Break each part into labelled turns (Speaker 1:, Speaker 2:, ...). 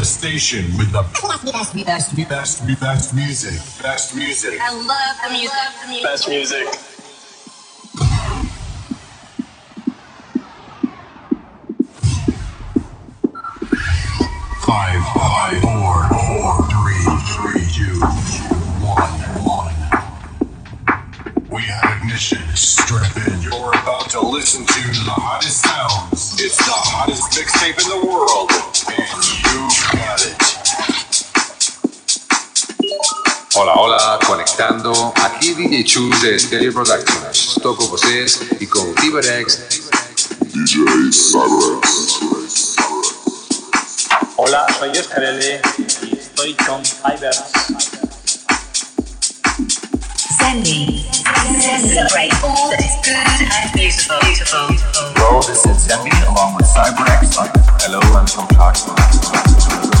Speaker 1: The station with the best, best, best, best, best music. Best music.
Speaker 2: I love the music.
Speaker 3: Best music.
Speaker 1: Five, five, four, four, three, three, two, one, one. We have ignition. Strap in. You're about to listen to the hottest sounds. It's the hottest mixtape in the world, and you got it.
Speaker 4: Hola, hola, conectando. Aqui DJ Chus de Stereo Productions. Estou com vocês e com o Tiberex.
Speaker 5: DJ Cyrex.
Speaker 3: Hola, soy Oscar L. y estoy con Cyber.
Speaker 2: Sending. Celebrate all that is good and beautiful.
Speaker 6: Hello, this is Zenbi along with CyberX. Hello, I'm from Clarkson.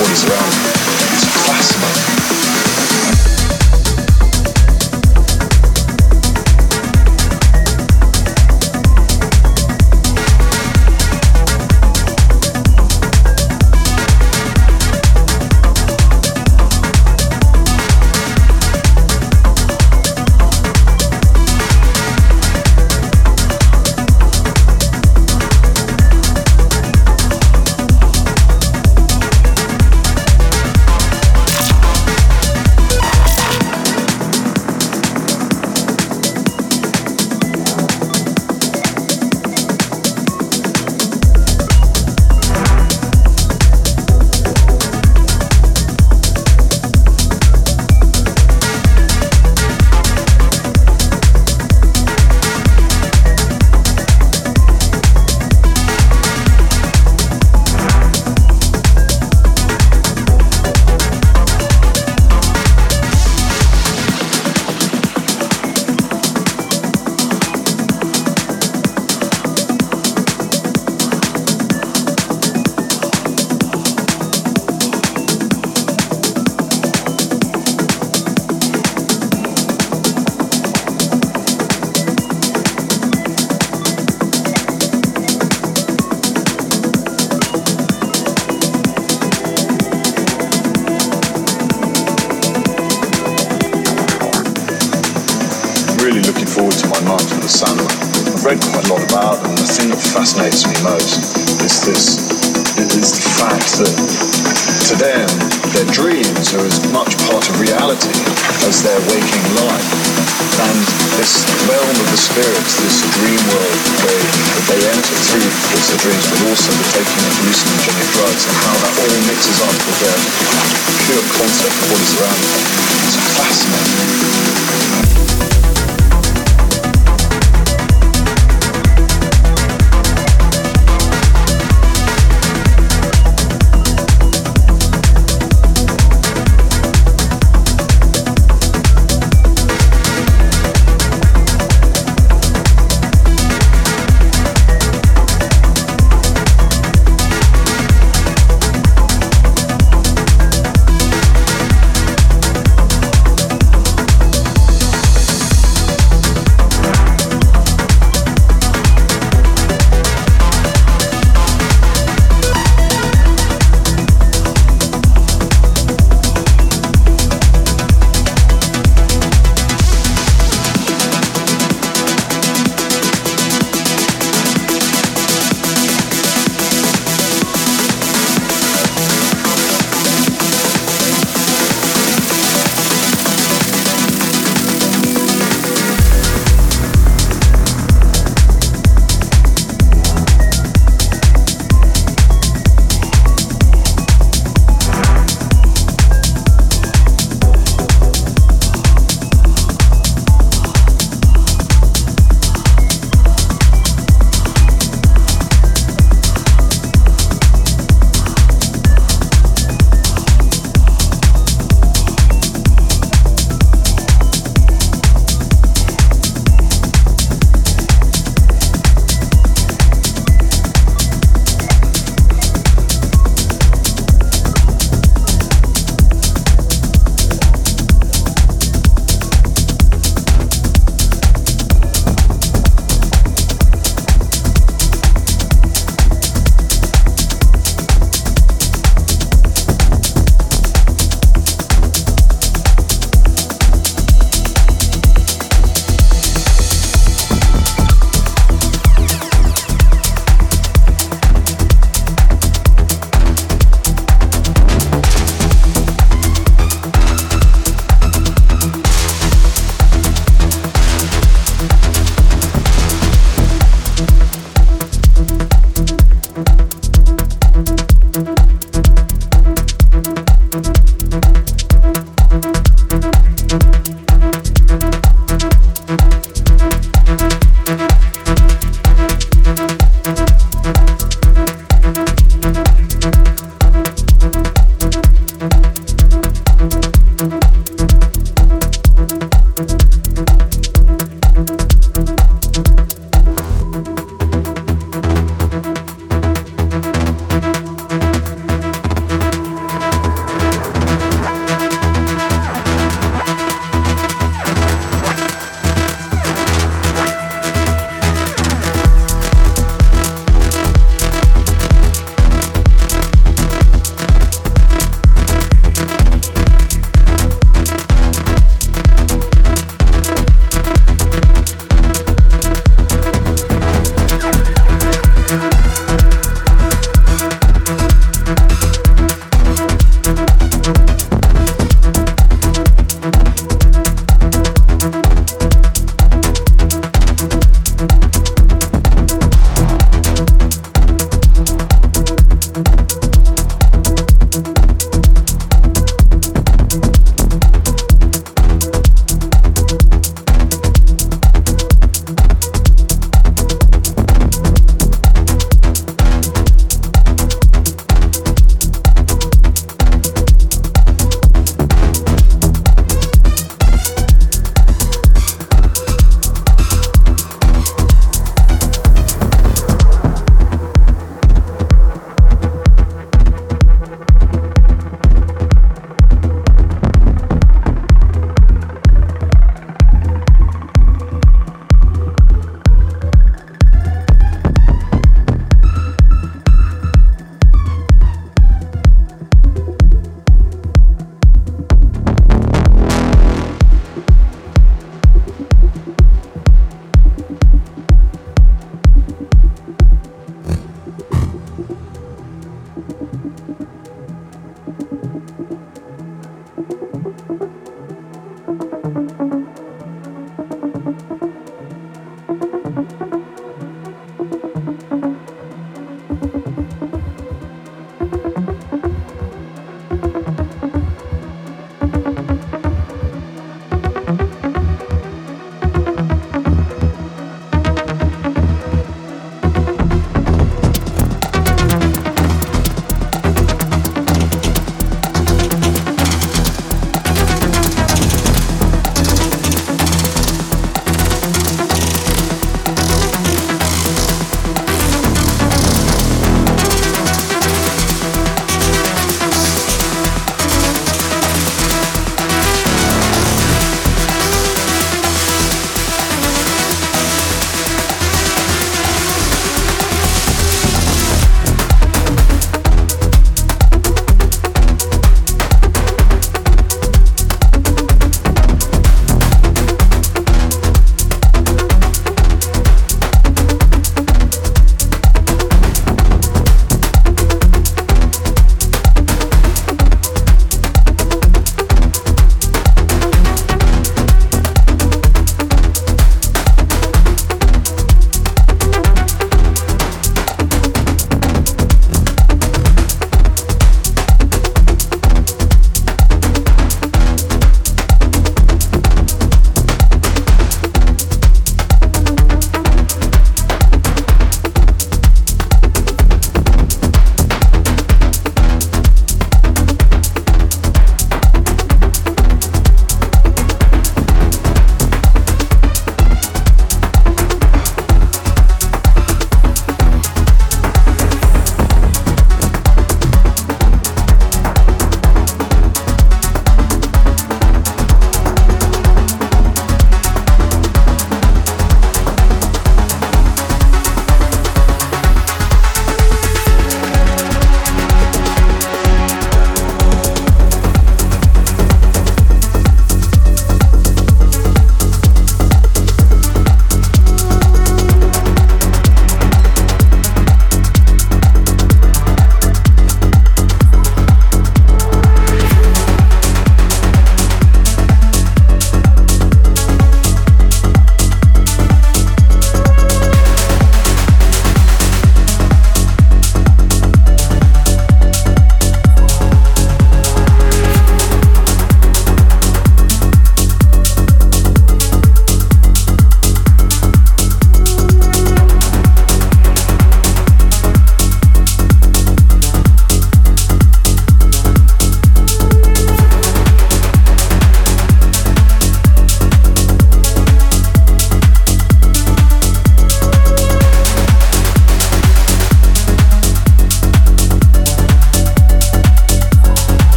Speaker 7: what is around. glimpses onto the uh, pure concept of what is around them. It's fascinating.